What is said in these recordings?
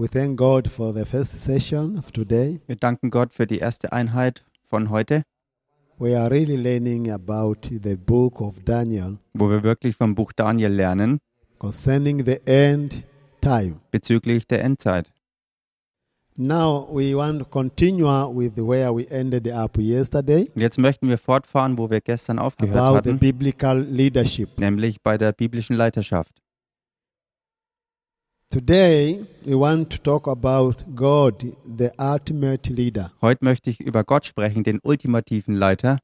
We thank God for the first session of today. Wir danken Gott für die erste Einheit von heute, We are really learning about the book of Daniel wo wir wirklich vom Buch Daniel lernen concerning the end time. bezüglich der Endzeit. Now we want to continue with where we ended up yesterday jetzt möchten wir fortfahren, wo wir gestern aufgehört about the hatten, biblical leadership. nämlich bei der biblischen Leiterschaft. Today we want to talk about God, the ultimate leader. Heute möchte ich über Gott sprechen, den ultimativen Leiter.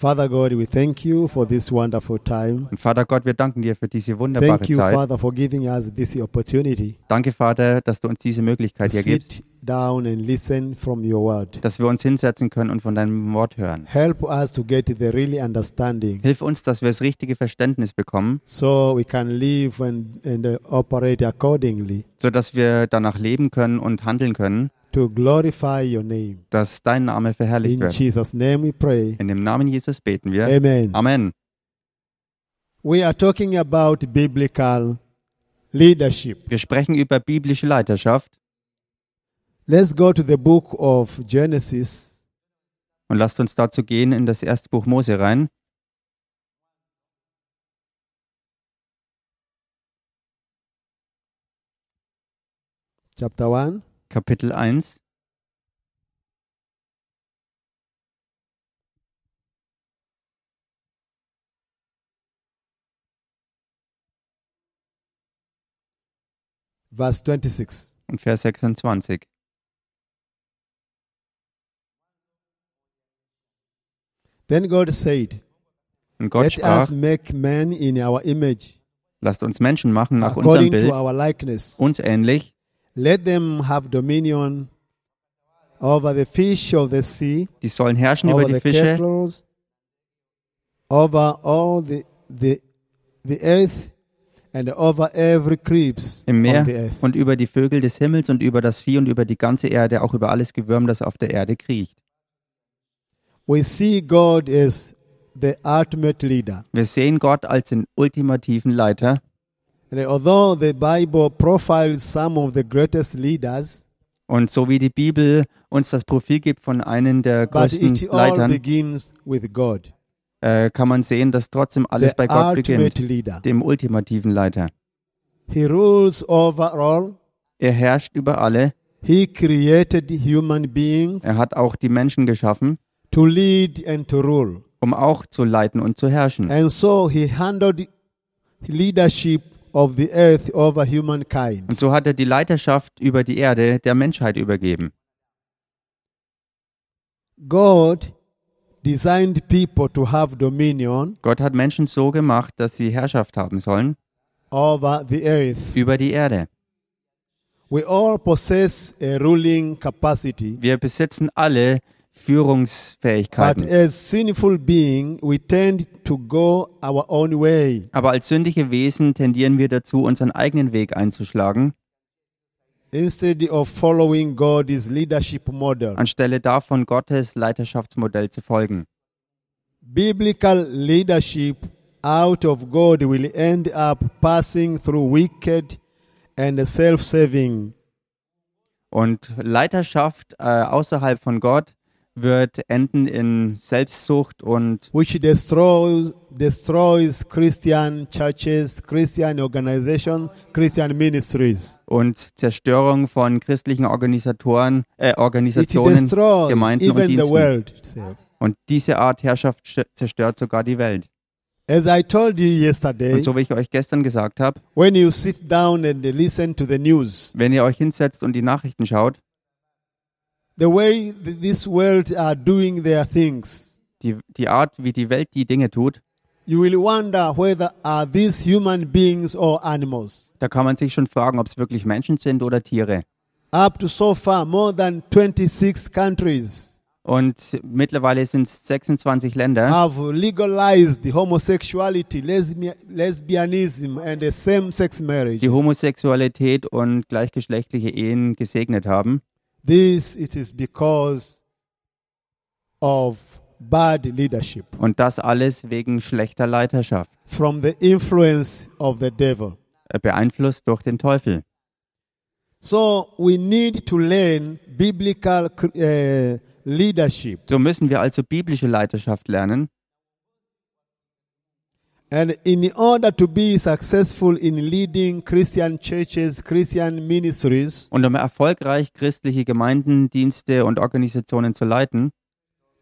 Father God, we thank you for this wonderful time. Und Vater Gott, wir danken dir für diese wunderbare Thank you, Zeit. Father, for giving us this opportunity Danke, Vater, dass du uns diese Möglichkeit hier gibst, down and listen from your word. dass wir uns hinsetzen können und von deinem Wort hören. Help us to get the really understanding Hilf uns, dass wir das richtige Verständnis bekommen, so we can live and, and operate accordingly sodass wir danach leben können und handeln können, to glorify your name. dass dein Name verherrlicht In wird. Jesus' name we pray. In dem Namen Jesus beten wir. Amen. Amen. We are talking about biblical leadership. Wir sprechen über biblische Leiterschaft Let's go to the book of Genesis, und lasst uns dazu gehen in das erste Buch Mose rein. chapter 1. Kapitel 1. verse 26. und Vers 26. Then God said, Und Gott Let sprach, us make man in our image, lasst uns Menschen machen nach unserem according to Bild, our likeness. uns ähnlich, Let them have dominion over the fish of the sea, die sollen herrschen über over die Fische, cattle, over all the, the, the earth, and over every creeps im on Meer the earth. und über die Vögel des Himmels und über das Vieh und über die ganze Erde, auch über alles Gewürm, das auf der Erde kriecht. We see God as the ultimate leader. Wir sehen Gott als den ultimativen Leiter. And although the Bible profiles some of the greatest leaders, Und so wie die Bibel uns das Profil gibt von einem der größten Leitern, begins with God, äh, kann man sehen, dass trotzdem alles the bei Gott beginnt, leader. dem ultimativen Leiter. He rules over all. Er herrscht über alle. He created human beings Er hat auch die Menschen geschaffen, to lead and to rule. um auch zu leiten und zu herrschen. And so he handled leadership of the earth over humankind. Und so hat er die Leiterschaft über die Erde der Menschheit übergeben. God designed people to have dominion Gott hat Menschen so gemacht, dass sie Herrschaft haben sollen over the earth. über die Erde. We all possess a ruling capacity, Wir besitzen alle but Führungsfähigkeiten. Aber als sündige Wesen tendieren wir dazu, unseren eigenen Weg einzuschlagen, anstelle davon Gottes Leiterschaftsmodell zu folgen. biblical leadership out of God will end up passing through wicked and self-serving Und Leiterschaft äh, außerhalb von Gott wird enden in Selbstsucht und which destroys destroys Christian churches, Christian organizations, Christian ministries. und Zerstörung von christlichen Organisatoren, äh, Organisationen, Gemeinden und Diensten. Und diese Art Herrschaft sch- zerstört sogar die Welt. As I told you yesterday, Und so wie ich euch gestern gesagt habe, when you sit down and listen to the news, wenn ihr euch hinsetzt und die Nachrichten schaut, the way th- this world are doing their things, die, die Art, wie die Welt die Dinge tut, you will wonder whether are these human beings or animals. da kann man sich schon fragen, ob es wirklich Menschen sind oder Tiere. Up to so far, more than 26 countries Und mittlerweile sind es 26 Länder, have legalized homosexuality, lesbi- lesbianism, and same-sex marriage. die Homosexualität und gleichgeschlechtliche Ehen gesegnet haben. This it is because of bad leadership Und das alles wegen schlechter Leiterschaft, from the influence of the devil. äh, beeinflusst durch den Teufel. So we need to learn biblical uh, leadership. So müssen wir also biblische Leiterschaft lernen. And in order to be successful in leading Christian churches, Christian ministries, Und um erfolgreich christliche Gemeinden, Dienste und Organisationen zu leiten,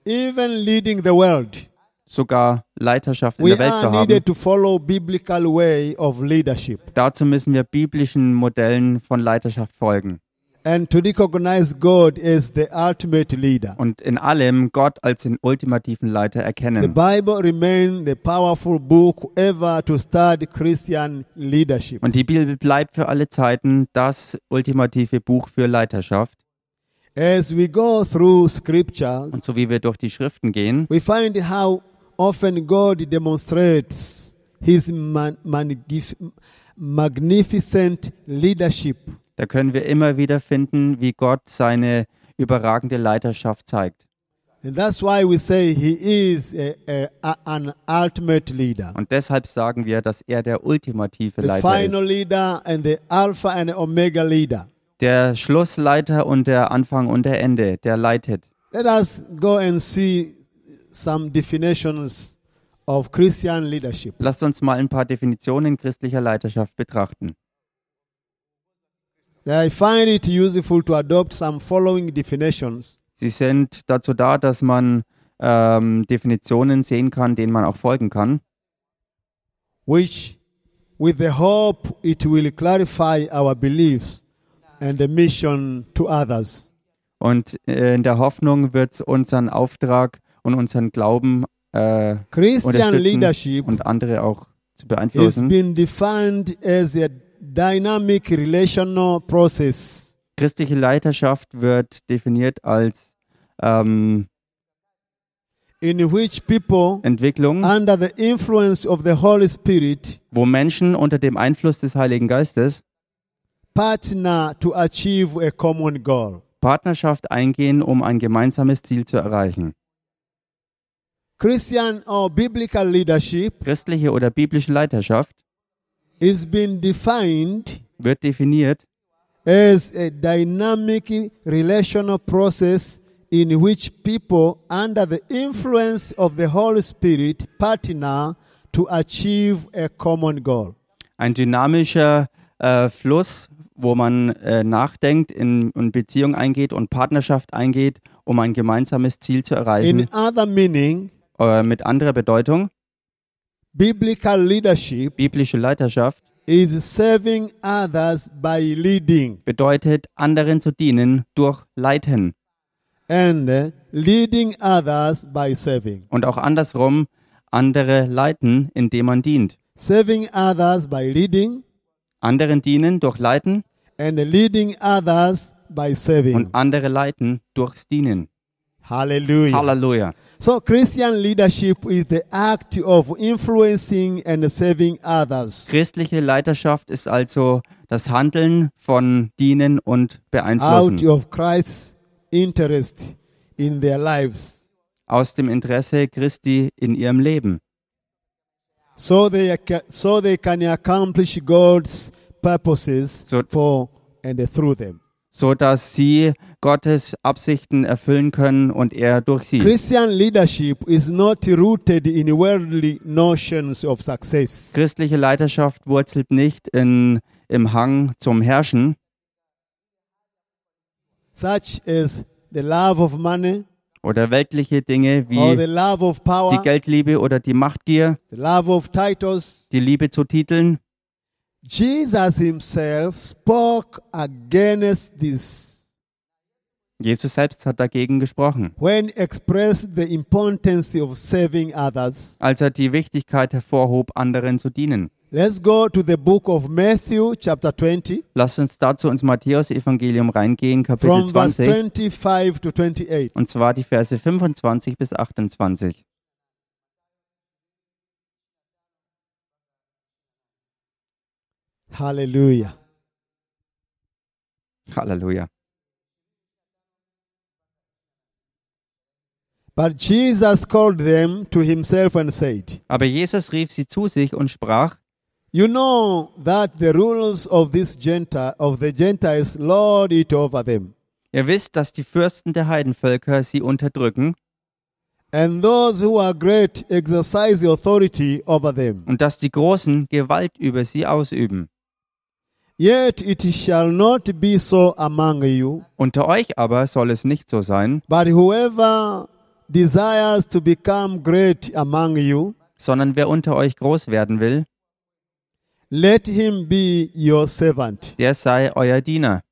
even leading the world, sogar Leiterschaft in we der Welt zu are haben, to follow biblical way of leadership dazu müssen wir biblischen Modellen von Leiterschaft folgen. And to recognize God as the ultimate leader. Und in allem Gott als den ultimativen Leiter The erkennen. Bible remains the powerful book ever to study Christian leadership. Und die Bibel bleibt für alle Zeiten das ultimative Buch für Leiterschaft. As we go through scriptures, Und so wie wir durch die Schriften gehen, we find how often God demonstrates his magnificent leadership da können wir immer wieder finden, wie Gott seine überragende Leiterschaft zeigt. And that's why we say he is a, a, a- an ultimate leader, Und deshalb sagen wir, dass er der ultimative the Leiter final ist. leader and the Alpha and Omega leader. Der Schlussleiter und der Anfang und der Ende, der leitet. Let us go and see some definitions of Christian leadership. Lasst uns mal ein paar Definitionen christlicher Leiterschaft betrachten. I find it useful to adopt some following definitions Sie sind dazu da, dass man ähm, Definitionen sehen kann, denen man auch folgen kann, which, with the hope it will clarify our beliefs and the mission to others. Und äh, in der Hoffnung wird es unseren Auftrag und unseren Glauben äh, Christian unterstützen leadership und andere auch zu beeinflussen. been defined as a dynamic relational process Christliche Leiterschaft wird definiert als ähm, in which people Entwicklung, under the influence of the Holy Spirit wo Menschen unter dem Einfluss des Heiligen Geistes partner to achieve a common goal. Partnerschaft eingehen, um ein gemeinsames Ziel zu erreichen. Christian or biblical leadership Christliche oder biblische Leiterschaft is being defined wird definiert as a dynamic relational process in which people under the influence of the Holy Spirit partner to achieve a common goal. ein dynamischer äh, Fluss, wo man äh, nachdenkt, in, in Beziehung eingeht und Partnerschaft eingeht, um ein gemeinsames Ziel zu erreichen. In other meaning, Äh, mit anderer Bedeutung, biblical leadership biblische Leiterschaft is serving others by leading bedeutet, anderen zu dienen durch Leiten and uh, leading others by serving. und auch andersrum andere leiten, indem man dient. Serving others by leading Anderen dienen durch Leiten and leading others by serving. und andere leiten durchs Dienen. Hallelujah. Halleluja. So, Christian leadership is the act of influencing and serving others. Christliche Leiterschaft ist also das Handeln von Dienen und out Beeinflussen of Christ's interest in their lives. Aus dem Interesse Christi in ihrem Leben, so they, so they can accomplish God's purposes So- for and through them. So dass sie Gottes Absichten erfüllen können und er durch sie. Christian leadership is not rooted in worldly notions of success. Christliche Leiterschaft wurzelt nicht in, im Hang zum Herrschen, such as the love of money oder weltliche Dinge wie of die power, Geldliebe oder die Machtgier, titles. die Liebe zu Titeln. Jesus himself spoke against this Jesus selbst hat dagegen gesprochen, when he expressed the importance of serving others. als er die Wichtigkeit hervorhob, anderen zu dienen. Let's go to the book of Matthew, chapter 20, Lasst uns dazu ins Matthäus-Evangelium reingehen, Kapitel from verse 20, 25 to 28. und zwar die Verse 25 bis 28. Hallelujah. Halleluja. But Jesus called them to himself and said, Aber Jesus rief sie zu sich und sprach, You know that the rulers of this Gentile of the Gentiles lord it over them, Ihr wisst, dass die Fürsten der Heidenvölker sie unterdrücken and those who are great exercise authority over them. und dass die Großen Gewalt über sie ausüben. Yet it shall not be so among you, Unter euch aber soll es nicht so sein, but whoever desires to become great among you, sondern wer unter euch groß werden will, let him be your servant. der sei euer Diener.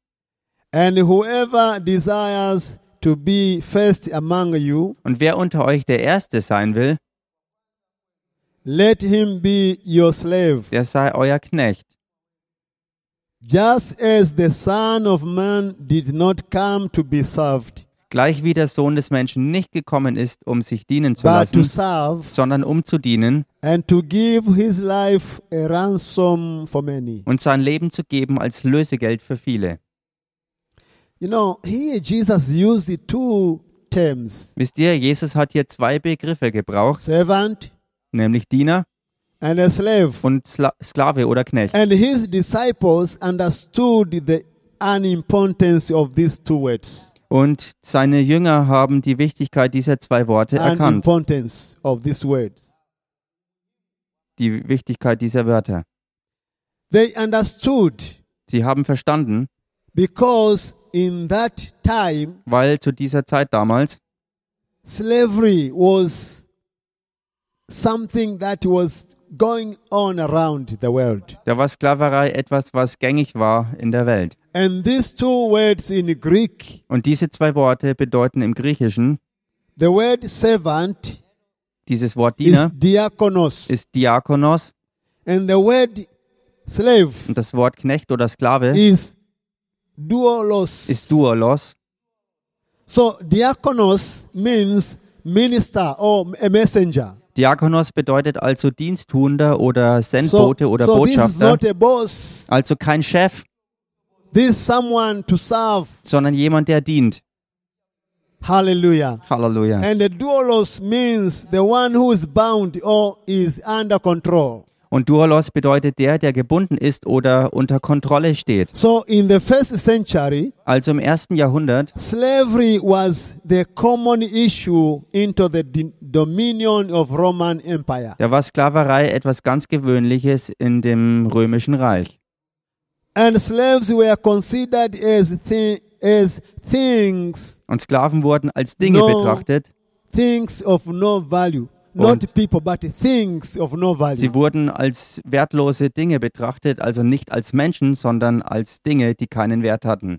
And whoever desires to be first among you, Und wer unter euch der Erste sein will, let him be your slave. der sei euer Knecht. Just as the Son of Man did not come to be served, Gleich wie der Sohn des Menschen nicht gekommen ist, um sich dienen zu but to lassen, serve sondern um zu dienen and to give his life a ransom for many. und sein Leben zu geben als Lösegeld für viele. You know, here Jesus used the two terms Wisst ihr, Jesus hat hier zwei Begriffe gebraucht, servant nämlich Diener and a slave. und Sla Sklave oder Knecht. And his disciples understood the unimportance of these two words. Und seine Jünger haben die Wichtigkeit dieser zwei Worte erkannt, of these words. die Wichtigkeit dieser Wörter. They understood Sie haben verstanden, because in that time weil zu dieser Zeit damals slavery was something that was going on around the world. da war Sklaverei etwas, was gängig war in der Welt. And these two words in Greek, Und diese zwei Worte bedeuten im Griechischen, the word servant dieses Wort is Diener diakonos, ist Diakonos and the word slave und das Wort Knecht oder Sklave is doulos. ist Duolos. So diakonos means minister or a messenger. Diakonos bedeutet also Diensttuender oder So, Sendbote oder so this is Botschafter, also kein Chef, This is someone to serve. sondern jemand, der dient. Hallelujah. Halleluja. And the doulos means the one who is bound or is under control. Und Duolos bedeutet der, der gebunden ist oder unter Kontrolle steht. So in the first century, Also im ersten Jahrhundert slavery was the common issue into the dominion of Roman Empire. da war Sklaverei etwas ganz Gewöhnliches in dem römischen Reich. And slaves were considered as, thi- as things, Und Sklaven wurden als Dinge No. betrachtet. things of no value. Not people, but things of no value. Sie wurden als wertlose Dinge betrachtet, also nicht als Menschen, sondern als Dinge, die keinen Wert hatten.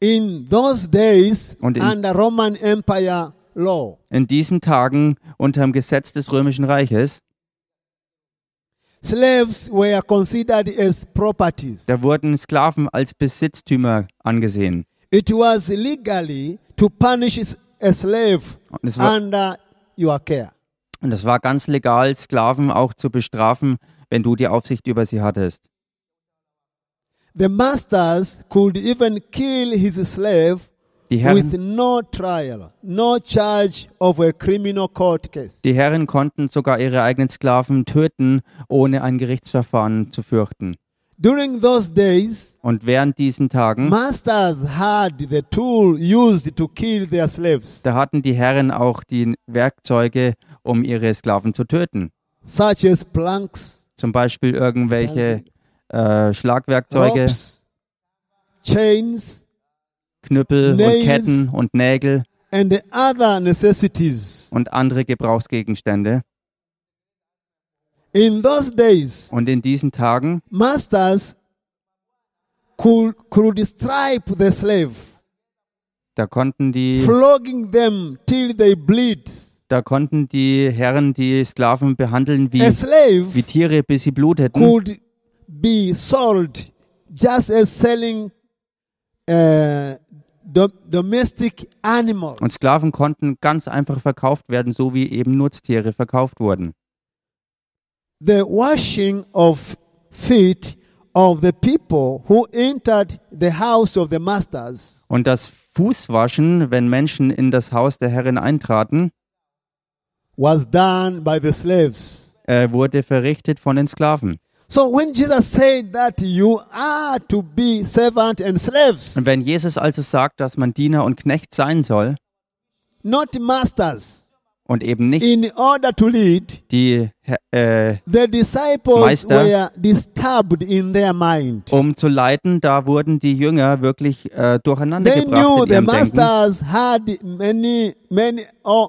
In those days, in- under Roman Empire In diesen Tagen unter dem Gesetz des römischen Reiches, slaves were considered as properties. da wurden Sklaven als Besitztümer angesehen. It was legally to punish a slave Und es war, under your care. und es war ganz legal, Sklaven auch zu bestrafen, wenn du die Aufsicht über sie hattest. The masters could even kill his slave Die with Herren, no trial, no charge of a criminal court case. die Herren konnten sogar ihre eigenen Sklaven töten, ohne ein Gerichtsverfahren zu fürchten. During those days, Und während diesen Tagen, masters had the tool used to kill their slaves, da hatten die Herren auch die Werkzeuge, um ihre Sklaven zu töten. such as planks, Zum Beispiel irgendwelche äh, Schlagwerkzeuge, ropes, chains, Knüppel Nails. und Ketten und Nägel and the other necessities. und andere Gebrauchsgegenstände. In those days, Und in diesen Tagen masters could, could stripe the slave, Da konnten die, flogging them till they bleed. da konnten die Herren die Sklaven behandeln wie, wie Tiere, bis sie bluteten. could be sold just as selling do- domestic animals. Und Sklaven konnten ganz einfach verkauft werden, so wie eben Nutztiere verkauft wurden. The washing of feet of the people who entered the house of the masters Und das Fußwaschen, wenn Menschen in das Haus der Herren eintraten, was done by the slaves. äh, wurde verrichtet von den Sklaven. So when Jesus said that you are to be servant and slaves, Und wenn Jesus also sagt, dass man Diener und Knecht sein soll not masters, und eben nicht in order to lead, die, äh, the disciples Meister. were disturbed in their mind. um zu leiten, da wurden die Jünger wirklich äh, durcheinander They gebracht knew in the ihrem Denken. masters had many, many, all,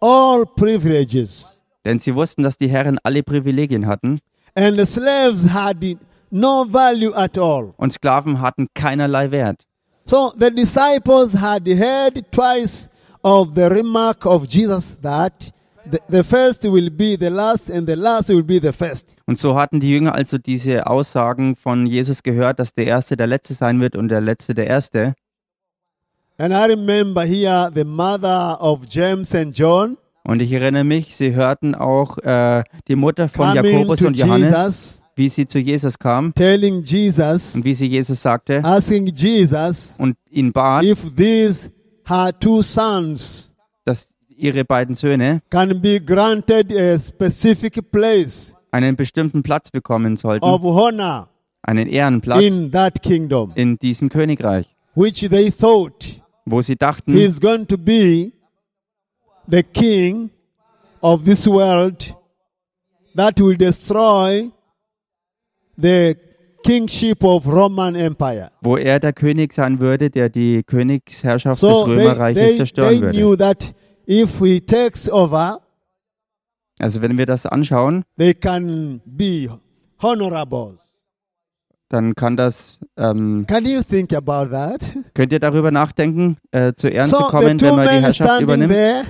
all privileges, Denn sie wussten, dass die Herren alle Privilegien hatten and the slaves had no value at all. und Sklaven hatten keinerlei Wert. So the disciples had heard twice of the remark of Jesus that the, the first will be the last and the last will be the first. Und so hatten die Jünger also diese Aussagen von Jesus gehört, dass der Erste der Letzte sein wird und der Letzte der Erste. And I remember here the mother of James and John Und ich erinnere mich, sie hörten auch äh, die Mutter von coming Jakobus und Johannes, Jesus, wie sie zu Jesus kam telling Jesus, und wie sie Jesus sagte asking Jesus und ihn bat, if these her two sons dass ihre beiden Söhne can be granted a specific place einen bestimmten Platz bekommen sollten, of honor einen Ehrenplatz in that kingdom, in diesem Königreich, which they thought wo sie dachten, he is going to be the king of this world that will destroy the kingship of Roman Empire. wo er der König sein würde, der die Königsherrschaft des So they, Römerreiches they, zerstören they würde. knew that if he takes over, Also wenn wir das anschauen, they can be honorable. dann kann das, ähm, Can you think about that? könnt ihr darüber nachdenken, äh, zu Ehren zu So the kommen, wenn man die Herrschaft übernimmt. there,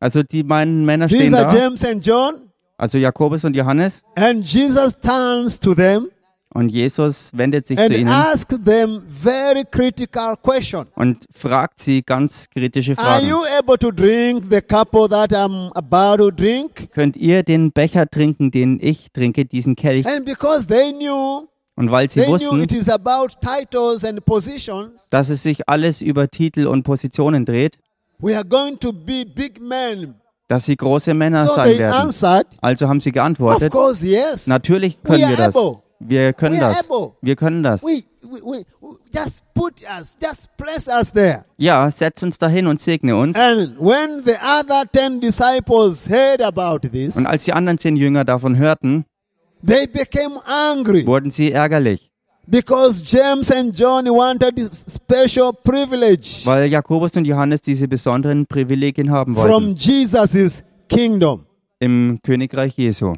Also die beiden Männer stehen these are da, James and John, also Jakobus und Johannes, and Jesus turns to them und Jesus wendet sich zu and ihnen asks them very critical question. und fragt sie ganz kritische Are Fragen. you able to drink the cup that I'm about to drink? Könnt ihr den Becher trinken, den ich trinke, diesen Kelch? And because they knew, Und weil sie they knew wussten, it is about titles and positions, dass es sich alles über Titel und Positionen dreht, we are going to be big men. dass sie große Männer So sein werden. answered, Also haben sie geantwortet, course, yes. natürlich können wir das. able. Wir können das. Wir können das. We, we, we. Ja, setz uns dahin und segne uns. And when the other ten disciples heard about this, Und als die anderen zehn Jünger davon hörten, they became angry wurden sie ärgerlich, because James and John wanted this special privilege weil Jakobus und Johannes diese besonderen Privilegien haben from wollten Jesus' kingdom. im Königreich Jesu.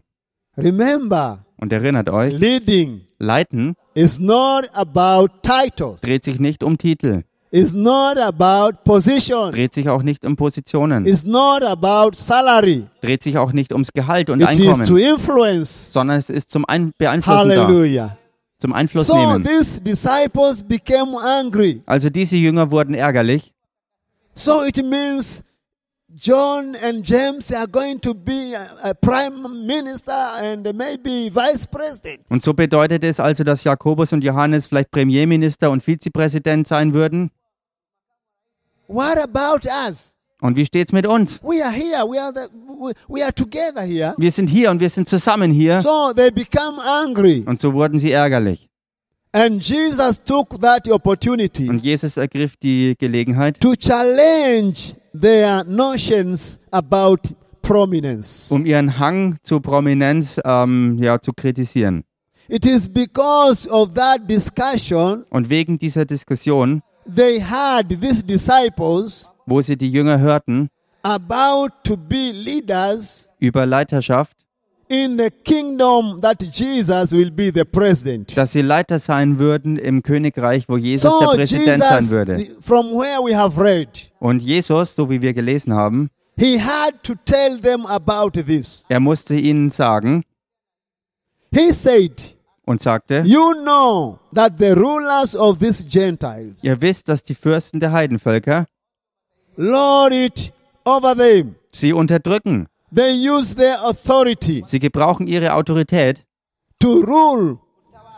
Remember, Und erinnert euch, leading Leiten is not about titles. dreht sich nicht um Titel, It's not about position. dreht sich auch nicht um Positionen, It's not about salary. dreht sich auch nicht ums Gehalt und It is to Einkommen, influence. sondern es ist zum Ein Beeinflussen da, Hallelujah. Zum Einfluss So nehmen. these disciples became angry. Also diese Jünger wurden ärgerlich. So it means John and James are going to be a, prime minister and maybe vice president. Und so bedeutet es also, dass Jakobus und Johannes vielleicht Premierminister und Vizepräsident sein würden. What about us? Und wie steht's mit uns? We are here. We are the, we, are together here. Wir sind hier und wir sind zusammen hier. So they become angry. Und so wurden sie ärgerlich. And Jesus took that opportunity Und Jesus ergriff die Gelegenheit, to challenge their notions about prominence. um ihren Hang zu Prominenz ähm, ja, zu kritisieren. It is because of that discussion Und wegen dieser Diskussion, they had these disciples wo sie die Jünger hörten about to be leaders über Leiterschaft, in the kingdom that Jesus will be the president. dass sie Leiter sein würden im Königreich, wo Jesus der So Präsident sein Jesus, würde. the- from where we have read, Und Jesus, so wie wir gelesen haben, he had to tell them about this. er musste ihnen sagen He said, und sagte, You know that the rulers of these Gentiles ihr wisst, dass die Fürsten der Heidenvölker lord it over them. sie unterdrücken. They use their authority Sie gebrauchen ihre Autorität, to rule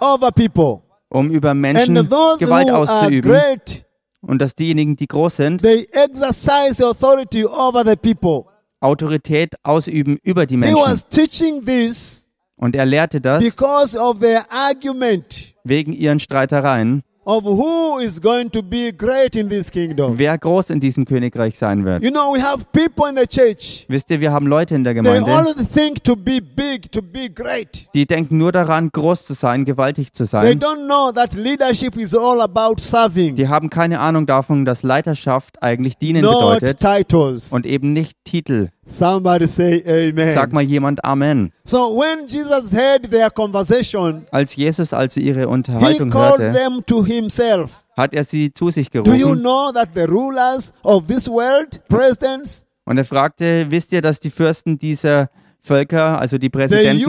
over people. um über And Menschen those Gewalt who are auszuüben. great, Und dass diejenigen, die groß sind, they exercise authority over the people. Autorität ausüben über die He Menschen. was teaching this Und er lehrte das because of their argument wegen ihren Streitereien, of who is going to be great in this kingdom. wer groß in diesem Königreich sein wird. You know, we have people in the church. Wisst ihr, wir haben Leute in der Gemeinde, always think to be big, to be great. die denken nur daran, groß zu sein, gewaltig zu They sein. don't know that leadership is all about serving, Die haben keine Ahnung davon, dass Leiterschaft eigentlich dienen not bedeutet titles. und eben nicht Titel. Somebody say amen. Sag mal jemand Amen. So when Jesus heard their conversation, Als Jesus also ihre he Unterhaltung called hörte, them to himself. hat er sie zu sich Do you gerufen know that the rulers of this world, presidents, und er fragte, wisst ihr, dass die Fürsten dieser Völker, also die Präsidenten,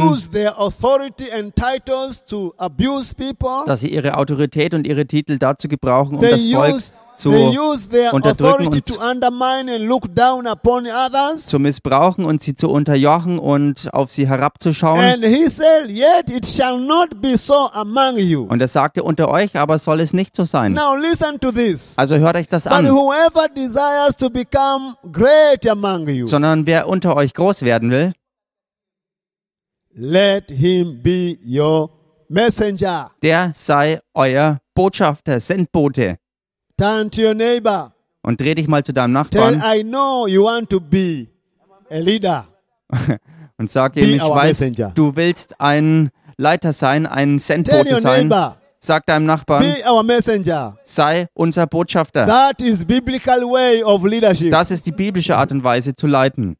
dass sie ihre Autorität und ihre Titel dazu gebrauchen, um das Volk zu, they use their unterdrücken und to undermine and look down upon others. zu missbrauchen und sie zu unterjochen und auf sie herabzuschauen. And he said, Yet it shall not be so among you. Und er sagte unter euch, aber soll es nicht so sein. Now listen to this. Also hört euch das an. whoever desires to become great among you, Sondern wer unter euch groß werden will, let him be your messenger. der sei euer Botschafter, Sendbote. Turn to your neighbor. Und dreh dich mal zu deinem Tell, Nachbarn I know you want to be a leader. und sag ihm, ich weiß, messenger. du willst ein Leiter sein, ein Tell Sendbote sein. neighbor, Sag deinem Nachbarn, be our messenger. sei unser Botschafter. That is biblical way of leadership. Das ist die biblische Art und Weise zu leiten.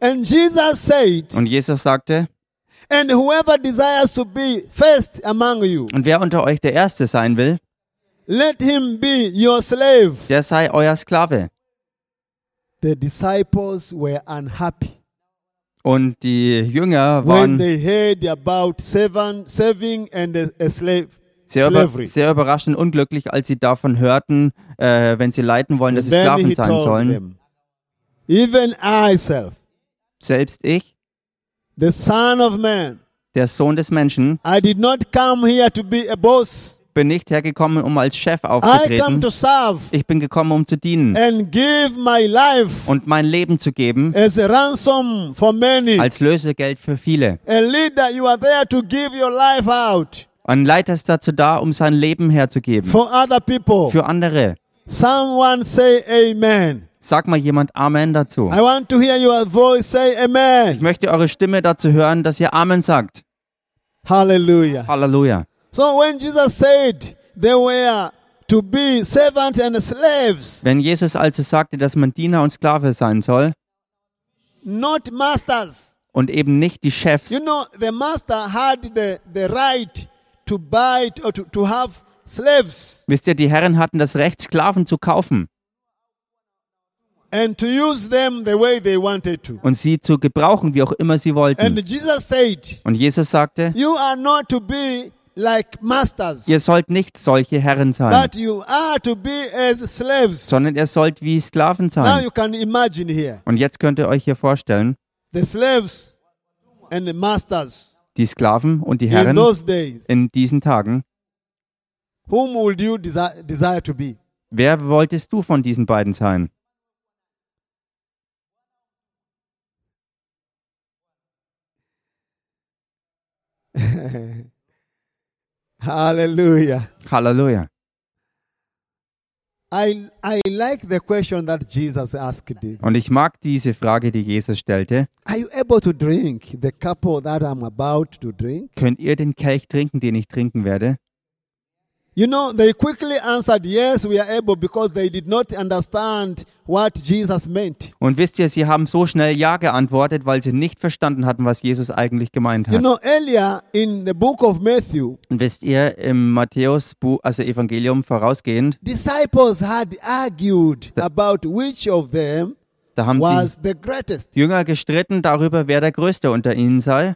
And Jesus said, Und Jesus sagte, and whoever desires to be first among you, und wer unter euch der Erste sein will, let him be your slave. der sei euer Sklave. The disciples were unhappy Und die Jünger when waren they heard about seven, serving and a, slave. sehr, über, sehr überrascht und unglücklich, als sie davon hörten, äh, wenn sie leiten wollen, dass sie Sklaven sein sollen. them, even I self, Selbst ich, the Son of Man, der Sohn des Menschen, I did not come here to be a boss. Bin nicht hergekommen, um als Chef I come aufzutreten. to serve Ich bin gekommen, um zu dienen und mein Leben zu geben als Lösegeld für viele. A leader, you are there to give your life out Ein Leiter ist dazu da, um sein Leben herzugeben. for other people. Für andere. Someone say amen. Sag mal jemand Amen dazu. I want to hear your voice say Ich amen. möchte eure Stimme dazu hören, dass ihr Amen sagt. Hallelujah. Halleluja. So when Jesus said they were to be servants and slaves, Wenn Jesus also sagte, dass man Diener und Sklave sein soll not masters. und eben nicht die Chefs, You know, the master had the, the right to buy or to, to have slaves wisst ihr, die Herren hatten das Recht, Sklaven zu kaufen and to use them the way they wanted to. und sie zu gebrauchen, wie auch immer sie And wollten. Jesus said, Und Jesus sagte, You are not to be like masters, ihr sollt nicht solche Herren sein, but you are to be as slaves. sondern ihr sollt wie Sklaven Now sein. you can imagine here Und jetzt könnt ihr euch hier vorstellen, the slaves and the masters die Sklaven und die in Herren those days. in diesen Tagen. Whom would you desi- desire to be? Wer wolltest du von diesen beiden sein? Hallelujah. Halleluja. I, I like the question that Jesus asked. Und ich mag diese Frage, die Jesus stellte. Are you able to drink the cup that I'm about to drink? Könnt ihr den Kelch trinken, den ich trinken werde? You know, they quickly answered, Yes, we are able, because they did not understand what Jesus meant. Und wisst ihr, sie haben so schnell Ja geantwortet, weil sie nicht verstanden hatten, was Jesus eigentlich gemeint You hat. know, earlier in the book of Matthew, Und wisst ihr, im Matthäus, also Evangelium vorausgehend, disciples had argued about which of them da haben was the greatest. die Jünger gestritten darüber, wer der Größte unter ihnen sei.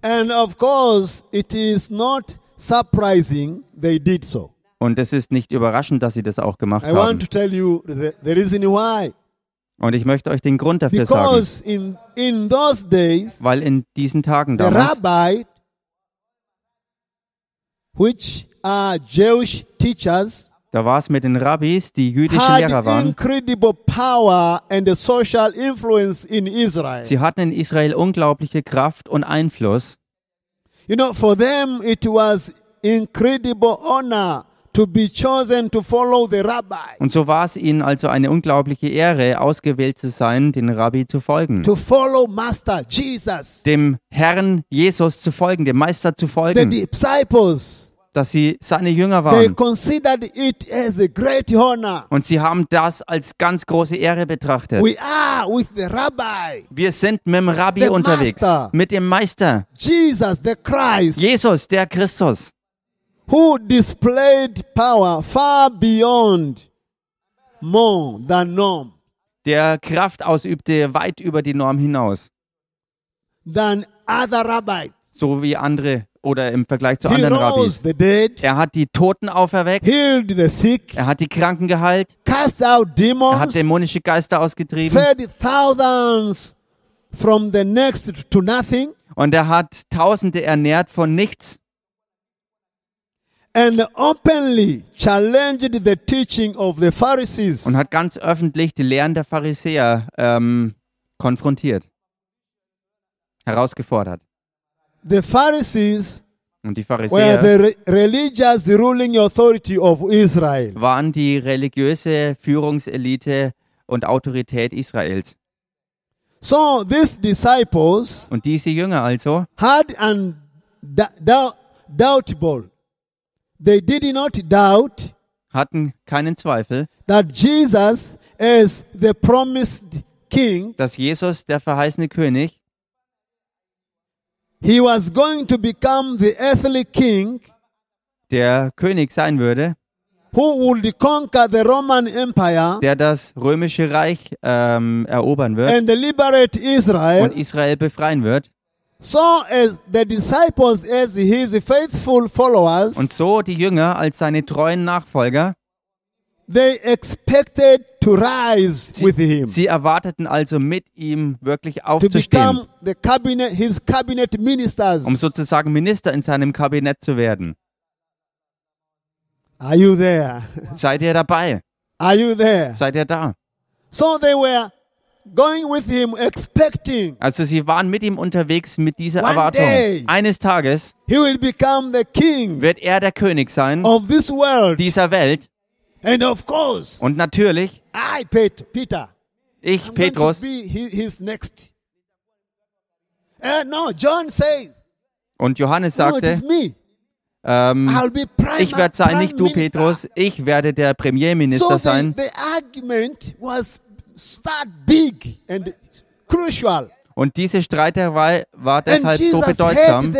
And of course, it is not surprising they did so. Und es ist nicht überraschend, dass sie das auch gemacht I want haben. to tell you the, the reason why. Und ich möchte euch den Grund dafür sagen. Because in, in those days, Weil in diesen Tagen the damals, rabbi, which are Jewish teachers, Da war es mit den Rabbis, die jüdische Lehrer waren. incredible power and a social influence in Israel. Sie hatten in Israel unglaubliche Kraft und Einfluss. You know, for them it was incredible honor to be chosen to follow the rabbi, Und so war es ihnen also eine unglaubliche Ehre, ausgewählt zu sein, den Rabbi zu folgen. to follow Master Jesus. Dem Herrn Jesus zu folgen, dem Meister zu The folgen, disciples, dass sie seine Jünger waren. Und sie haben das als ganz große Ehre betrachtet. Wir sind mit dem Rabbi The unterwegs, Master. mit dem Meister, Jesus Jesus, der Christus, who displayed power far beyond more than norm, der Kraft ausübte weit über die Norm hinaus, than other rabbis. so wie andere oder im Vergleich zu He anderen Rabbis. Er hat die Toten auferweckt, healed the sick, er hat die Kranken geheilt, er hat dämonische Geister ausgetrieben fed thousands from the next to nothing, und er hat Tausende ernährt von nichts and openly challenged the teaching of the Pharisees. und hat ganz öffentlich die Lehren der Pharisäer ähm, konfrontiert, herausgefordert. The Pharisees Und die were Pharisäer the re- religious ruling authority of Israel. waren die religiöse Führungselite und Autorität Israels. So these disciples Und diese Jünger also had an dou- dou- doubtable. They did not doubt hatten keinen Zweifel, that Jesus is the promised king. dass Jesus, der verheißene König, He was going to become the earthly king der König sein würde, who would conquer the Roman Empire der das römische Reich ähm, erobern wird and liberate Israel. und Israel befreien wird. So as the disciples, as his faithful followers, Und so die Jünger als seine treuen Nachfolger, they expected to rise with him, sie erwarteten also mit ihm wirklich to aufzustehen, become the cabinet, his cabinet ministers. um sozusagen Minister in seinem Kabinett zu werden. Are you there? Seid ihr dabei? Are you there? Seid ihr da? So they were going with him, expecting Also sie waren mit ihm unterwegs mit dieser One Erwartung. day. Eines Tages he will become the king wird er der König sein of this world. dieser Welt. And of course, Und natürlich, I, Pet- Peter, ich, I'm Petrus, going to be his, his next. Uh, no, John says, und Johannes no, it is sagte, me. ähm, I'll be prime, ich werde sein, prime nicht du, minister. Petrus, ich werde der Premierminister So the, sein. the argument was that big and crucial. Und diese Streiterei war deshalb so bedeutsam.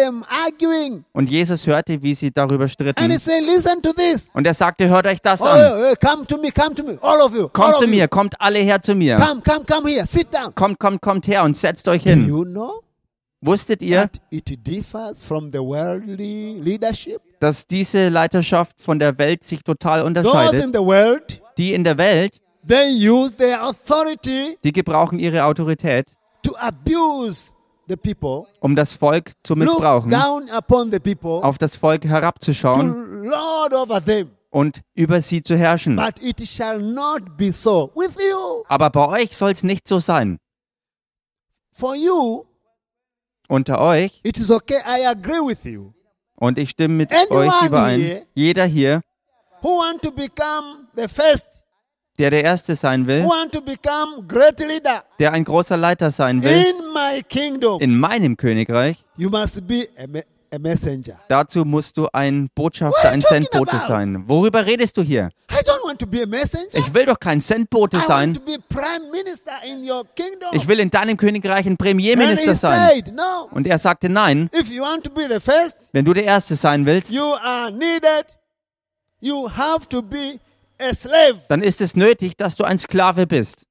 Und Jesus hörte, wie sie darüber stritten. Und er sagte, hört euch das Oh, an. oh, oh, come to me, come to me, all of you. all Kommt zu mir, kommt alle her zu mir. Come, come, come here, sit down. Kommt, kommt, kommt her und setzt euch hin. Wusstet ihr, dass diese Leiterschaft von der Welt sich total unterscheidet? Die in der Welt, die gebrauchen ihre Autorität, um das Volk zu missbrauchen, down upon the people, auf das Volk herabzuschauen und über sie zu herrschen. But it shall not be so with you. Aber bei euch soll es nicht so sein. For you, Unter euch, und ich stimme mit euch überein, jeder hier, der der Erste sein will, der ein großer Leiter sein will, in meinem Königreich, dazu musst du ein Botschafter, ein Sendbote sein. Worüber redest du hier? Ich will doch kein Sendbote sein. Ich will in deinem Königreich ein Premierminister sein. Und er sagte, nein, wenn du der Erste sein willst, you are needed. You have to be. Dann ist es nötig, dass du ein Sklave bist.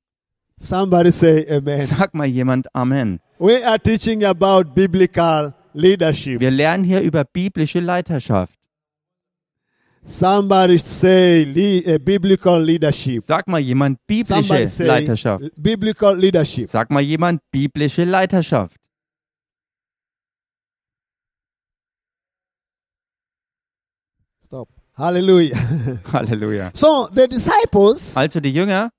Somebody say amen. Sag mal jemand Amen. We are teaching about biblical leadership. Wir lernen hier über biblische Leiterschaft. Somebody say le- uh, biblical leadership. Sag mal jemand biblische Leiterschaft. biblical leadership. Sag mal jemand biblische Leiterschaft. Stop. Hallelujah. Halleluja. so the disciples Also die Jünger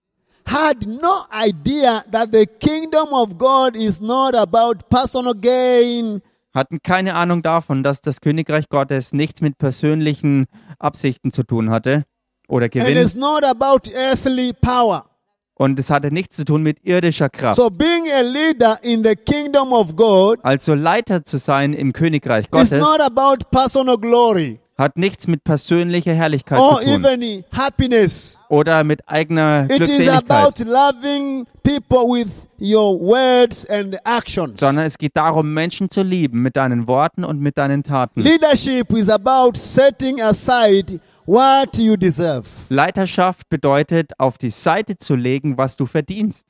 had no idea that the kingdom of God is not about personal gain, hatten keine Ahnung davon, dass das Königreich Gottes nichts mit persönlichen Absichten zu tun hatte oder and Gewinn. it's not about earthly power. Und es hatte nichts zu tun mit irdischer Kraft. So being a leader in the kingdom of God Also Leiter zu sein im Königreich is Gottes not about personal glory hat nichts mit persönlicher Herrlichkeit or zu tun even happiness. oder mit eigener It is Glückseligkeit, about loving people with your words and actions. sondern es geht darum, Menschen zu lieben mit deinen Worten und mit deinen Taten. Leadership is about setting aside what you deserve. Leiterschaft bedeutet, auf die Seite zu legen, was du verdienst.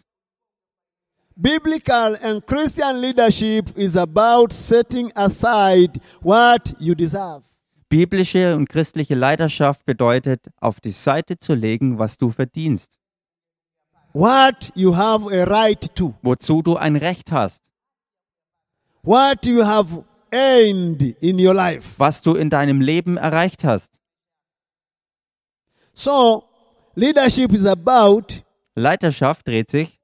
Biblical and Christian leadership is about setting aside what you deserve. Biblische und christliche Leiterschaft bedeutet, auf die Seite zu legen, was du verdienst, What you have a right to. wozu du ein Recht hast, What you have earned in your life. was du in deinem Leben erreicht hast. So, leadership is about Leiterschaft dreht sich,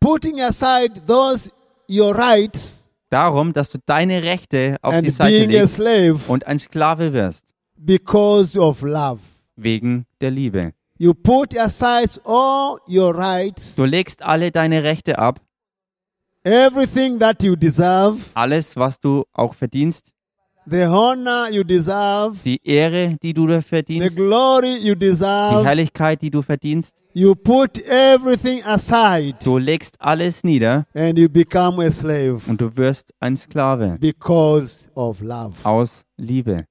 putting aside those your rights darum, dass du deine Rechte auf die Seite legst und ein Sklave wirst, because of love. wegen der Liebe. You put aside all your rights, Du legst alle deine Rechte ab, everything that you deserve, alles, was du auch verdienst, the honor you deserve, die Ehre, die du the verdienst, glory you die deserve. Herrlichkeit, die du verdienst. You put everything aside Du legst alles nieder and you become a slave und du wirst ein Sklave because of love. aus Liebe.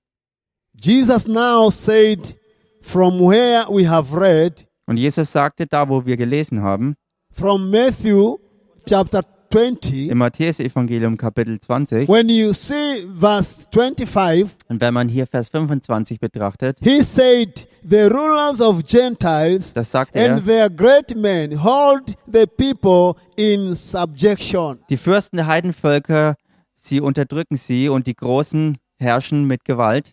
Jesus now said, from where we have read, Und Jesus sagte da, wo wir gelesen haben, from Matthew chapter 20, im Matthäus-Evangelium Kapitel 20, when you see verse 25, und wenn man hier Vers 25 betrachtet, he said, The rulers of Gentiles das sagt er, and their great men hold the people in subjection. die Fürsten der Heidenvölker, sie unterdrücken sie und die Großen herrschen mit Gewalt.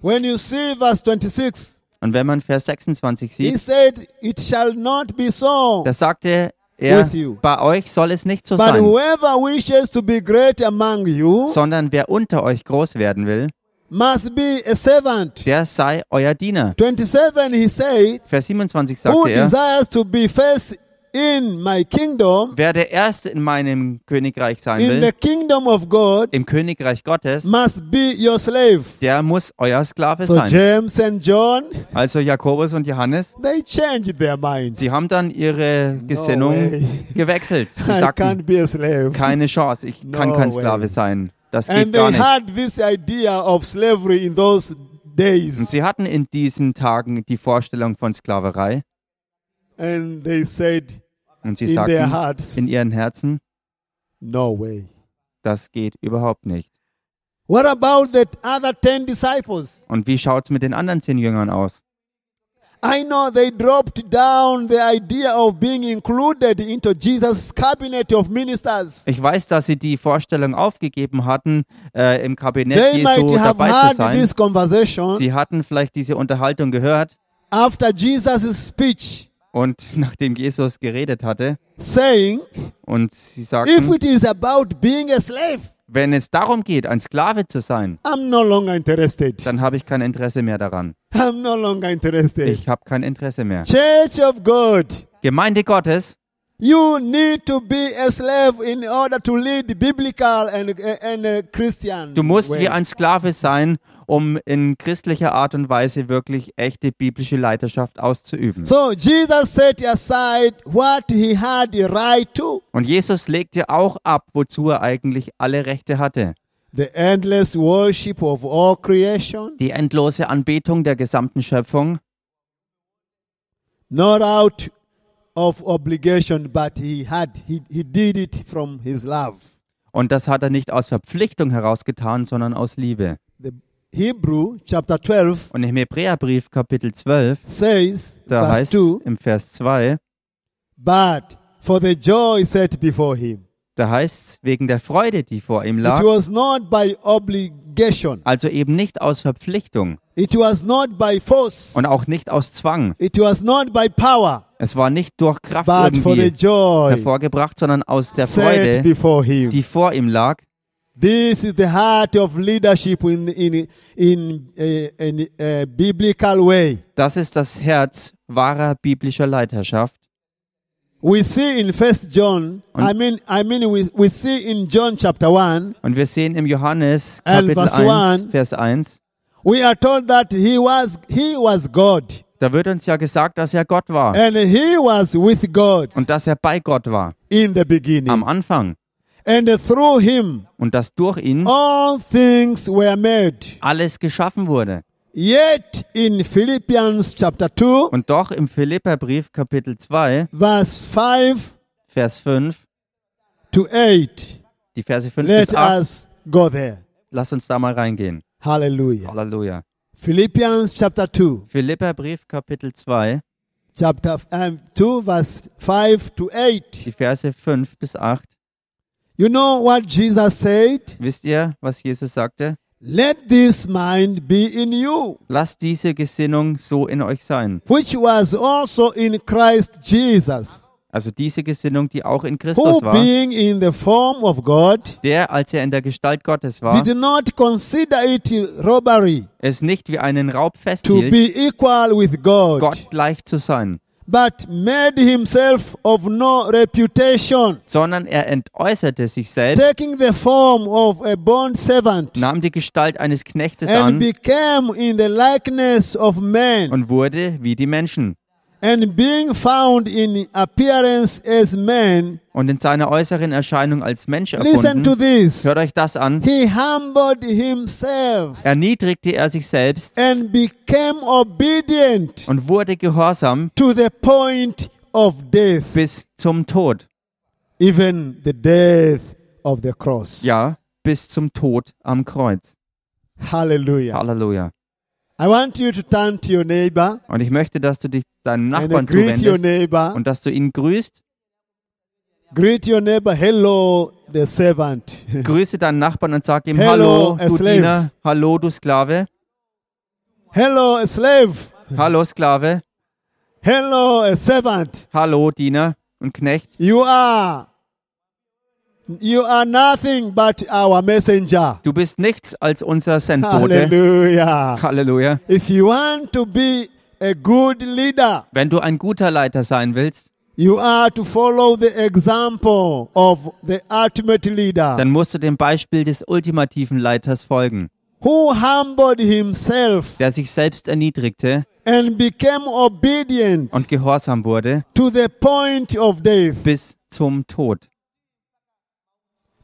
When you see verse 26, Und wenn man Vers 26 he sieht, said, It shall not be so. da sagte er, With you. bei euch soll es nicht so But sein, whoever wishes to be great among you sondern wer unter euch groß werden will, must be a servant. der sei euer Diener. 27, he said, Vers 27 Who sagte er, desires to be first in my kingdom, wer der Erste in meinem Königreich sein in the kingdom of God, im Königreich Gottes, must be your slave. der muss euer Sklave So sein. James and John, Also Jakobus und Johannes, they changed their minds. sie haben dann ihre Gesinnung way. gewechselt. Sie I can't sagten, be a slave. keine Chance, ich kann No kein way. Sklave sein. Das geht And gar they nicht. had this idea of slavery in those Und days. sie hatten in diesen Tagen die Vorstellung von Sklaverei And they said und sie in sagten hearts, in ihren Herzen, no way. das geht überhaupt nicht. What about the other 10 disciples? Und wie schaut's mit den anderen zehn Jüngern aus? I know they dropped down the idea of being included into Jesus' cabinet of ministers. Ich weiß, dass sie die Vorstellung aufgegeben hatten, äh, im Kabinett They Jesu dabei zu sein. Sie hatten vielleicht diese Unterhaltung gehört after Jesus' speech, und nachdem Jesus geredet hatte saying, und sie If sagten, it is about being a slave, wenn es darum geht, ein Sklave zu sein, I'm no longer interested. dann habe ich kein Interesse mehr daran. I'm no longer interested. Ich habe kein Interesse mehr. Church of God, Gemeinde Gottes, you need to be a slave in order to lead biblical and, and uh, Christian. du musst way. wie ein Sklave sein, um in christlicher Art und Weise wirklich echte biblische Leiterschaft auszuüben. So Jesus set aside what he had the right to. Und Jesus legte auch ab, wozu er eigentlich alle Rechte hatte. The endless worship of all creation, Die endlose Anbetung der gesamten Schöpfung, not out of obligation, but he had he, he did it from his love. Und das hat er nicht aus Verpflichtung herausgetan, sondern aus Liebe. The Hebrew chapter 12 Und im Hebräerbrief Kapitel 12, says, da verse heißt 2, im Vers 2, but for the joy set before him. Da heißt es, wegen der Freude, die vor ihm It lag, was not by obligation. also eben nicht aus Verpflichtung It was not by force. und auch nicht aus Zwang. It was not by power, Es war nicht durch Kraft but irgendwie joy hervorgebracht, sondern aus der Freude, die vor ihm lag. This is the heart of leadership in in in a, in a biblical way. Das ist das Herz wahrer biblischer Leiterschaft. We see in First John. Und- I mean, I mean, we we see in John chapter one. Und wir sehen im Johannes Kapitel verse 1, one. Vers 1, We are told that he was he was God, da wird uns ja gesagt, dass er Gott war and he was with God und dass er bei Gott war in the beginning, am Anfang and through him und dass durch ihn all things were made. alles geschaffen wurde. Yet in Philippians chapter 2, Und doch im Philipperbrief Kapitel 2, verse 5 Vers 5, to 8, die Verse 5 let bis 8, us go there. lasst uns da mal reingehen. Hallelujah. Halleluja. Philippians chapter 2, Philipperbrief Kapitel 2, chapter um, 2, verse 5 to 8. die Verse 5 bis 8. You know what Jesus said? Wisst ihr, was Jesus sagte? Let this mind be in you, Lasst diese Gesinnung so in euch sein. which was also in Christ Jesus, Also diese Gesinnung, die auch in who Christus war, being in the form of God, der, als er in der Gestalt Gottes war, did not consider it robbery es nicht wie einen Raub to festhielt, be equal with God, Gott gleich zu sein, but made himself of no reputation, sondern er entäußerte sich selbst, taking the form of a bond servant, nahm die Gestalt eines Knechtes and an became in the likeness of man. und wurde wie die Menschen. And being found in appearance as man, Und in seiner äußeren Erscheinung als Mensch listen to erfunden, this. hört euch das an, He humbled himself erniedrigte er sich selbst and became obedient und wurde gehorsam to the point of death, bis zum Tod. even the death of the cross. Ja, bis zum Tod am Kreuz. Hallelujah. Halleluja. Und ich möchte, dass du dich deinen and Nachbarn greet your zuwendest neighbor. und dass du ihn grüßt. Greet your neighbor. Hello, the servant. Grüße deinen Nachbarn und sag ihm, Hello, hallo, du slave." Diener, hallo, du Sklave, Hello, a slave. hallo, Sklave, Hello, a servant. hallo, Diener und Knecht. You are. You are nothing but our messenger. Du bist nichts als unser Sendbote. Hallelujah. Halleluja. If you want to be a good leader, Wenn du ein guter Leiter sein willst, you are to follow the example of the ultimate leader dann musst du dem Beispiel des ultimativen Leiters folgen, who humbled himself der sich selbst erniedrigte and became obedient und gehorsam wurde to the point of death, bis zum Tod.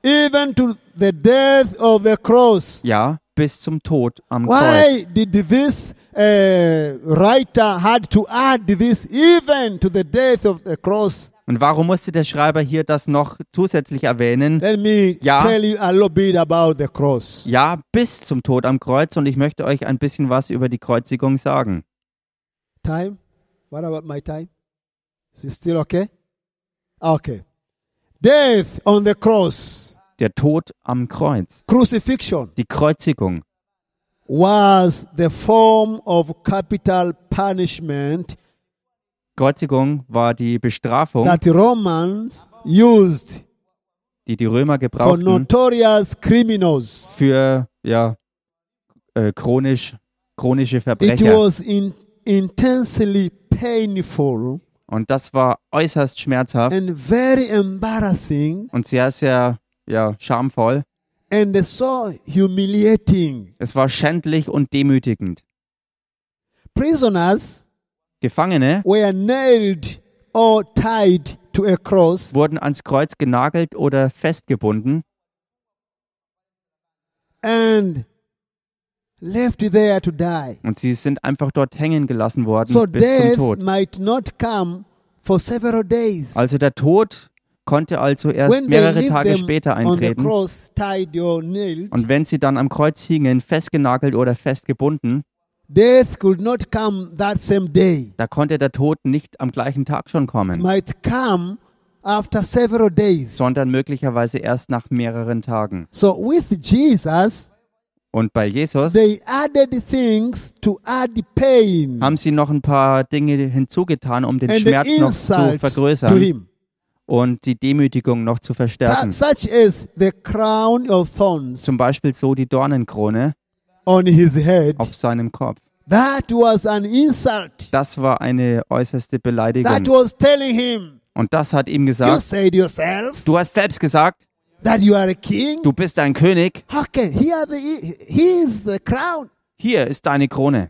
Even to the death of the cross. Ja, bis zum Tod am Why Kreuz. did this uh, writer had to add this even to the death of the cross? Und warum musste der Schreiber hier das noch zusätzlich erwähnen? Let me Ja. tell you a little bit about the cross. Ja, bis zum Tod am Kreuz und ich möchte euch ein bisschen was über die Kreuzigung sagen. Time? What about my time? Is it still okay? Okay. Death on the cross, Der Tod am Kreuz, crucifixion, die Kreuzigung. Was the form of capital punishment. Kreuzigung war die Bestrafung, that Romans used die die Römer for gebrauchten notorious criminals. für ja äh, chronisch chronische It Verbrecher. was in, intensely painful und das war äußerst schmerzhaft and very embarrassing und sehr sehr ja schamvoll. and so humiliating. Es war schändlich und demütigend. Prisoners Gefangene were nailed or tied to a cross wurden ans Kreuz genagelt oder festgebunden and left there to die. und sie sind einfach dort hängen gelassen worden So bis zum death Tod. might not come for several days. Also der Tod konnte also erst When mehrere Tage später eintreten. cross, nailed, Und wenn sie dann am Kreuz hingen, festgenagelt oder festgebunden, death could not come that same day. da konnte der Tod nicht am gleichen Tag schon It kommen. might come after several days. sondern möglicherweise erst nach mehreren Tagen. So with Jesus, Und bei Jesus haben sie noch ein paar Dinge hinzugetan, um den and Schmerz noch zu vergrößern und die Demütigung noch zu That, verstärken. such as the crown of thorns Zum Beispiel so die Dornenkrone on his head. auf seinem Kopf. That was an insult. Das war eine äußerste That Beleidigung. was telling him, Und das hat ihm you gesagt, said yourself du hast selbst gesagt, that you are a king. du bist ein König, Okay, here the here is the crown. hier ist deine Krone.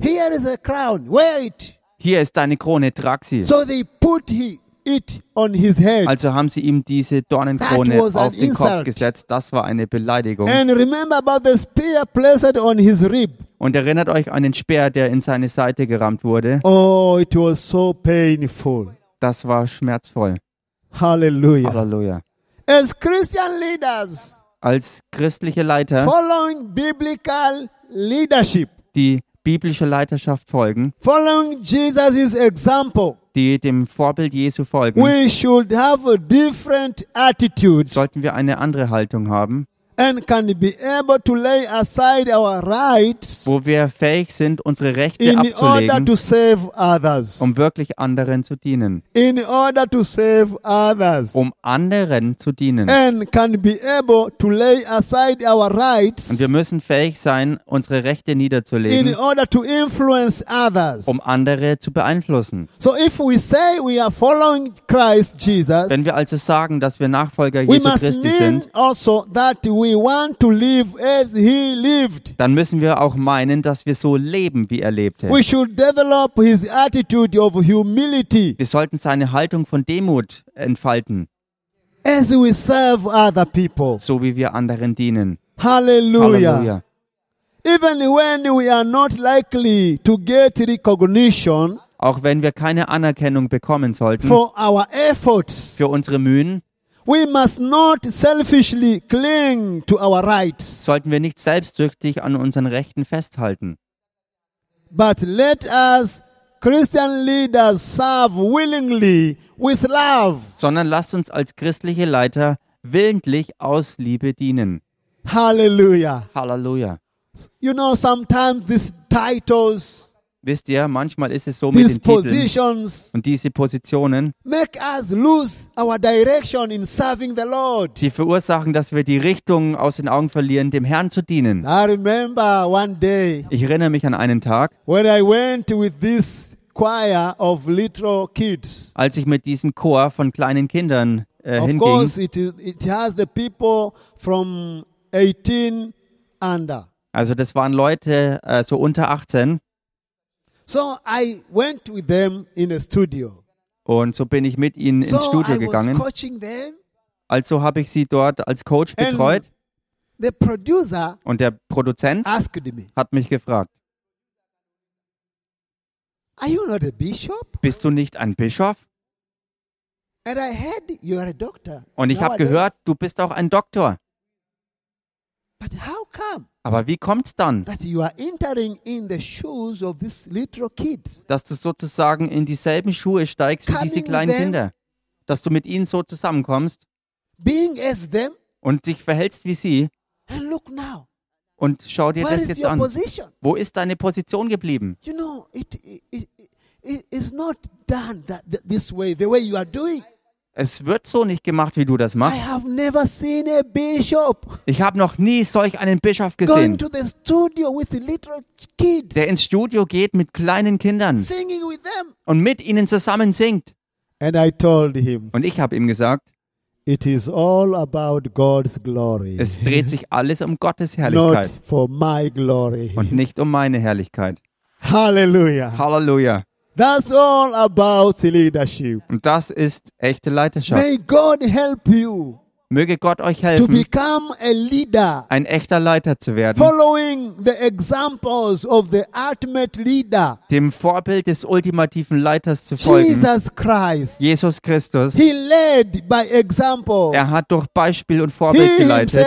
Here is a crown. Wear it. Hier ist deine Krone, trag sie. So they put he, it on his head. Also haben sie ihm diese Dornenkrone auf den Kopf insult. gesetzt. Das war eine Beleidigung. And remember about the spear placed on his rib. Und erinnert euch an den Speer, der in seine Seite gerammt wurde. Oh, it was so painful. Das war schmerzvoll. Hallelujah. Halleluja. As Christian leaders, Als christliche Leiter, following biblical leadership, die biblische Leiterschaft folgen, following Jesus' example, die dem Vorbild Jesu folgen, we should have a different attitude sollten wir eine andere Haltung haben, and can be able to lay aside our rights wo wir fähig sind, unsere Rechte in order abzulegen, to save others. um wirklich anderen zu dienen. In order to save others. Um anderen zu dienen. And can be able to lay aside our rights Und wir müssen fähig sein, unsere Rechte in niederzulegen, order to influence others. um andere zu beeinflussen. So if we say we are following Christ Jesus, Wenn wir also sagen, dass wir Nachfolger we Jesu must Christi mean sind, also that we want to live as he lived. dann müssen wir auch meinen, dass wir so leben, wie er lebte. We should develop his attitude of humility Wir sollten seine Haltung von Demut entfalten, as we serve other people. so wie wir anderen dienen. Hallelujah. Halleluja. Even when we are not likely to get recognition Auch wenn wir keine Anerkennung bekommen sollten for our efforts, für unsere Mühen, we must not selfishly cling to our rights, sollten wir nicht selbstsüchtig an unseren Rechten festhalten. but let us, Christian leaders, serve willingly with love. sondern lasst uns als christliche Leiter willentlich aus Liebe dienen. Hallelujah. Halleluja. You know, sometimes these titles, Wisst ihr, manchmal ist es so mit these den Titeln und diese Positionen, make us lose our direction in serving the Lord. die verursachen, dass wir die Richtung aus den Augen verlieren, dem Herrn zu dienen. I remember one day Ich erinnere mich an einen Tag, when I went with this choir of little kids. als ich mit diesem Chor von kleinen Kindern äh, Of hinging. course, it, is, it has the people from 18 under. Also das waren Leute äh, so unter 18 So I went with them in a studio. und so bin ich mit ihnen So ins Studio gegangen. Also habe ich sie dort als Coach And- betreut The producer und der Produzent asked me, hat mich gefragt, Are you not a bishop? bist du nicht ein Bischof? And I heard you are a doctor. Und ich habe gehört, du bist auch ein Doktor. But how come Aber wie kommt's dann, that you are entering in the shoes of these little kids? dass du sozusagen in dieselben Schuhe steigst wie diese kleinen. Kinder? Dass du mit ihnen so zusammenkommst Being as them? und dich verhältst wie sie And look now. und schau dir das jetzt an. position? Wo ist deine Position geblieben? You know, it, it, it, it is not done that, th- this way, the way you are doing. Es wird so nicht gemacht, wie du das I machst. have never seen a bishop Ich habe noch nie solch einen Bischof going gesehen, to the studio with little kids, der ins Studio geht mit kleinen Kindern singing with them. und mit ihnen zusammen singt. And I told him, Und ich habe ihm gesagt, it is all about God's glory, es dreht sich alles um Gottes not Herrlichkeit for my glory. und nicht um meine Herrlichkeit. Hallelujah. Halleluja. That's all about leadership. Und das ist echte Leiterschaft. May God help you Möge Gott euch to helfen, become a leader, ein echter Leiter zu werden, following the examples of the ultimate leader, dem Vorbild des ultimativen Leiters zu folgen, Jesus Christ. Jesus Christus. He. Er hat durch Beispiel und He Vorbild geleitet.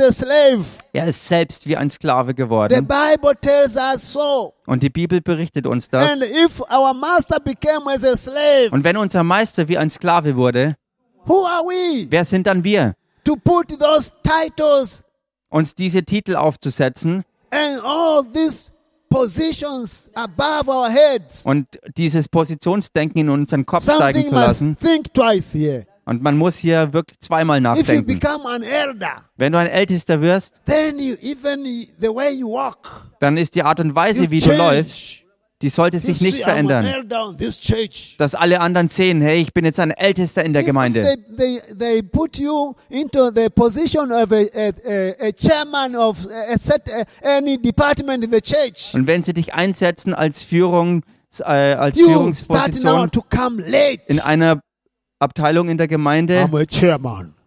a slave. Er ist selbst wie ein Sklave The geworden. Bible tells us so. Und die Bibel berichtet uns das. And if our master became as a slave, Und wenn unser Meister wie ein Sklave wurde, who are we wer sind dann wir, to put those titles uns diese Titel aufzusetzen and all these positions above our heads? und dieses Positionsdenken in unseren Kopf steigen Something zu must lassen? think twice here. Und man muss hier wirklich zweimal If you nachdenken. become an elder, Wenn du ein Ältester wirst, then you even the way you walk, dann ist die Art und you Weise, wie du change. läufst, die sollte sich nicht verändern. Dass alle anderen sehen, hey, ich bin jetzt ein Ältester in der Gemeinde. Und wenn sie dich einsetzen als Führung, äh, als Führungsposition in einer Abteilung in der Gemeinde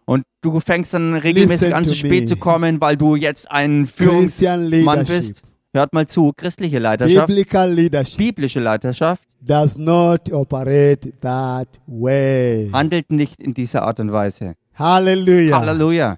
und du fängst dann regelmäßig Listen an, zu spät me. zu kommen, weil du jetzt ein Führungsmann bist. Hört mal zu, christliche Leiterschaft, Biblical leadership biblische Leiterschaft does not operate that way. handelt nicht in dieser Art und Weise. Hallelujah. Halleluja.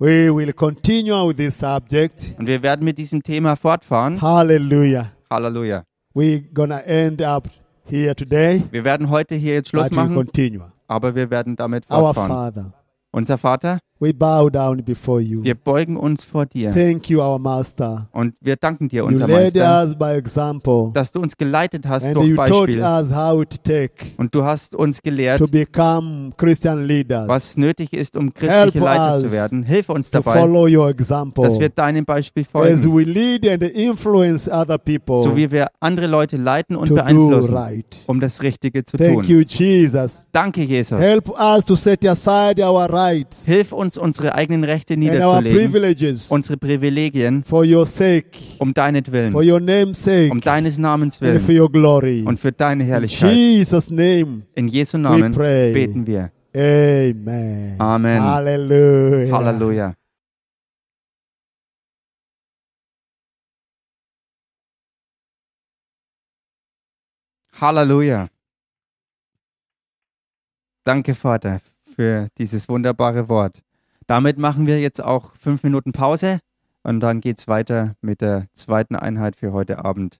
We will continue with this subject. Und wir werden mit diesem Thema fortfahren. Hallelujah. Halleluja. We're gonna end up here today, Wir werden heute hier jetzt Schluss but we machen, continue. aber wir werden damit Our fortfahren. Father, Unser Vater, we bow down before you. wir beugen uns vor dir Thank you, our Master. und wir danken dir, You unser led Meister, us by example, dass du uns geleitet hast and durch you taught Beispiel us how to take und du hast uns gelehrt, to become Christian leaders, was nötig ist, um christliche Help Leiter zu werden. Hilf uns to dabei, follow your example dass wir deinem Beispiel as folgen, we lead and influence other people so wie wir andere Leute leiten und to do beeinflussen, right. um das Richtige zu Thank tun. you, Jesus. Danke, Jesus. Help us to set aside our rights Hilf uns, unsere eigenen Rechte niederzulegen, unsere Privilegien, for your sake, um deinetwillen, sake, um deines Namens willen und für deine In Herrlichkeit. Jesus' name, In Jesu Namen beten wir. amen. Amen. Hallelujah. Halleluja. Halleluja. Danke, Vater, für dieses wunderbare Wort. Damit machen wir jetzt auch fünf Minuten Pause und dann geht's weiter mit der zweiten Einheit für heute Abend.